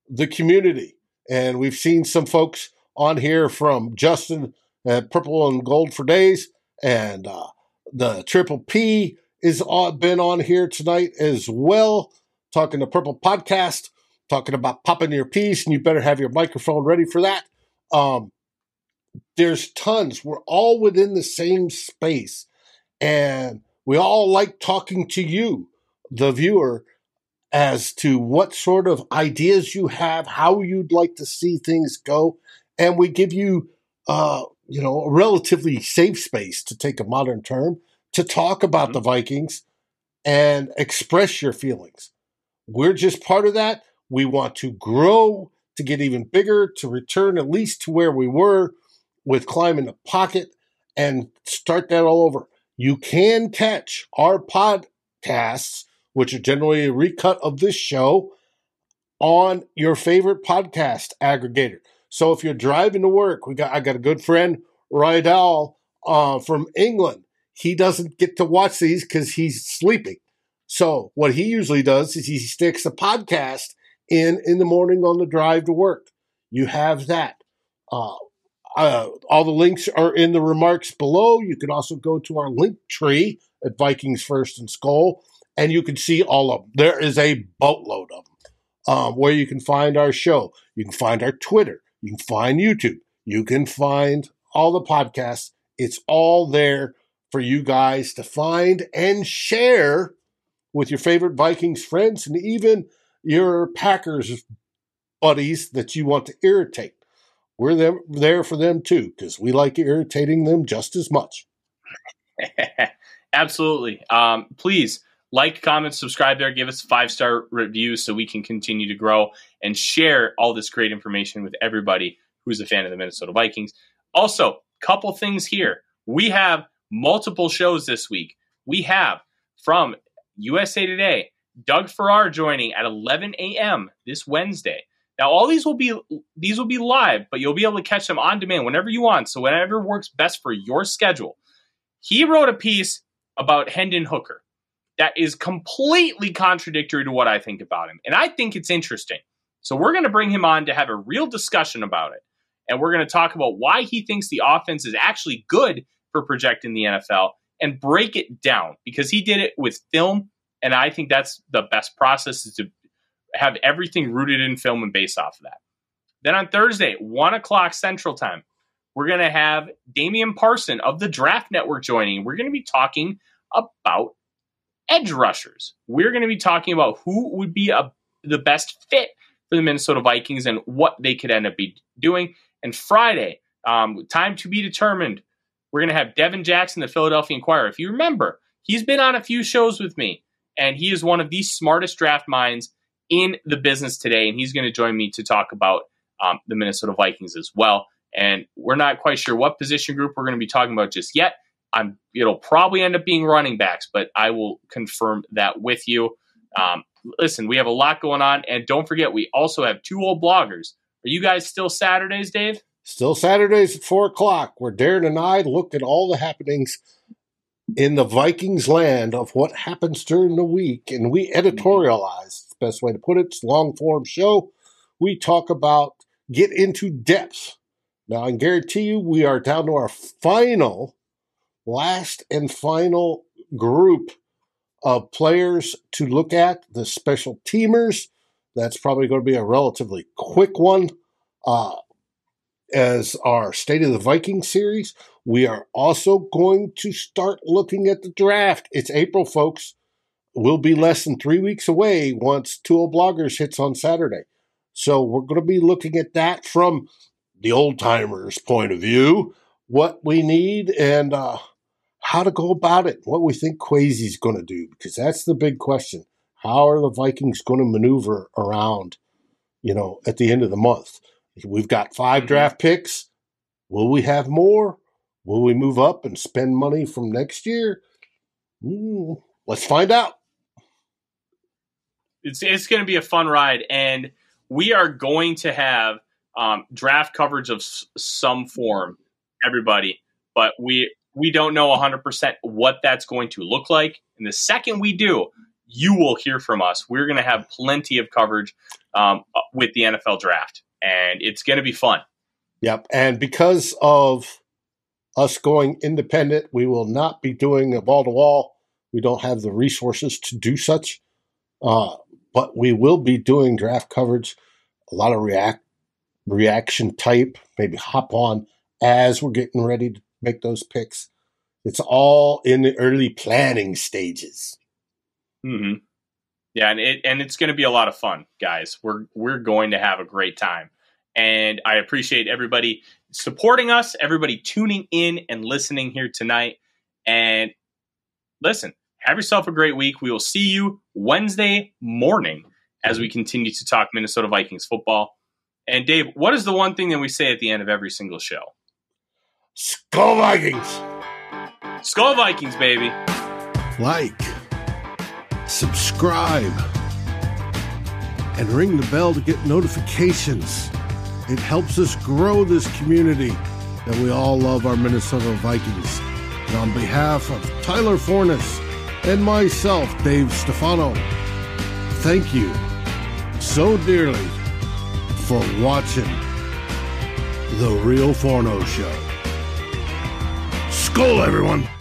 the community. And we've seen some folks on here from Justin Purple and Gold for Days, and uh, the Triple P is been on here tonight as well, talking to Purple Podcast, talking about popping your piece, and you better have your microphone ready for that. Um, there's tons. We're all within the same space, and we all like talking to you, the viewer, as to what sort of ideas you have, how you'd like to see things go, and we give you, uh, you know, a relatively safe space to take a modern term to talk about mm-hmm. the Vikings and express your feelings. We're just part of that. We want to grow to get even bigger, to return at least to where we were with climbing the pocket and start that all over. You can catch our podcasts, which are generally a recut of this show, on your favorite podcast aggregator. So if you're driving to work, we got I got a good friend, Rydell, uh, from England. He doesn't get to watch these because he's sleeping. So what he usually does is he sticks the podcast in in the morning on the drive to work. You have that. Uh, uh, all the links are in the remarks below. You can also go to our link tree at Vikings First and SKOL, and you can see all of them. There is a boatload of them um, where you can find our show. You can find our Twitter. You can find YouTube. You can find all the podcasts. It's all there for you guys to find and share with your favorite Vikings friends and even your Packers buddies that you want to irritate. We're there, for them too because we like irritating them just as much. Absolutely. Um, please like, comment, subscribe there. Give us five star reviews so we can continue to grow and share all this great information with everybody who's a fan of the Minnesota Vikings. Also, couple things here. We have multiple shows this week. We have from USA Today, Doug Farrar joining at 11 a.m. this Wednesday. Now, all these will be these will be live, but you'll be able to catch them on demand whenever you want. So whenever works best for your schedule. He wrote a piece about Hendon Hooker that is completely contradictory to what I think about him, and I think it's interesting. So we're going to bring him on to have a real discussion about it, and we're going to talk about why he thinks the offense is actually good for projecting the NFL and break it down because he did it with film, and I think that's the best process is to have everything rooted in film and based off of that. Then on Thursday, one o'clock Central Time, we're going to have Damian Parson of the Draft Network joining. We're going to be talking about edge rushers. We're going to be talking about who would be a, the best fit for the Minnesota Vikings and what they could end up be doing. And Friday, um, time to be determined. We're going to have Devin Jackson, the Philadelphia Inquirer. If you remember, he's been on a few shows with me, and he is one of the smartest draft minds in the business today. And he's going to join me to talk about um, the Minnesota Vikings as well. And we're not quite sure what position group we're going to be talking about just yet. I'm, it'll probably end up being running backs, but I will confirm that with you. Um, listen, we have a lot going on, and don't forget, we also have two old bloggers. Are you guys still Saturdays, Dave? Still Saturdays at four o'clock, where Darren and I look at all the happenings in the Vikings land of what happens during the week, and we editorialize the best way to put it, it's long form show. We talk about get into depth. Now, I guarantee you we are down to our final, last and final group of players to look at, the special teamers. That's probably going to be a relatively quick one. Uh, as our State of the Vikings series, we are also going to start looking at the draft. It's April, folks. We'll be less than three weeks away once Tool Bloggers hits on Saturday. So we're going to be looking at that from the old timers' point of view, what we need and uh, how to go about it, what we think Kwesi's going to do, because that's the big question. How are the Vikings going to maneuver around, you know, at the end of the month? We've got 5 Mm-hmm. draft picks. Will we have more? Will we move up and spend money from next year? Hmm, let's find out. it's it's going to be a fun ride, and we are going to have um, draft coverage of s- some form, everybody. But we we don't know 100% what that's going to look like. And the second we do, you will hear from us. We're going to have plenty of coverage um, with the NFL draft, and it's going to be fun. Yep. And because of us going independent, we will not be doing a ball to wall. We don't have the resources to do such. Uh, but we will be doing draft coverage, a lot of react reaction type, maybe hop on as we're getting ready to make those picks. It's all in the early planning stages. hmm Yeah, and it and it's going to be a lot of fun, guys. We're we're going to have a great time, and I appreciate everybody supporting us, everybody tuning in and listening here tonight. And listen, have yourself a great week. We will see you Wednesday morning as we continue to talk Minnesota Vikings football. And Dave, what is the one thing that we say at the end of every single show? SKOL Vikings! SKOL Vikings, baby. Like, subscribe, and ring the bell to get notifications. It helps us grow this community that we all love our Minnesota Vikings. And on behalf of Tyler Forness and myself, Dave Stefano, thank you so dearly for watching The Real Forno Show. SKOL, everyone!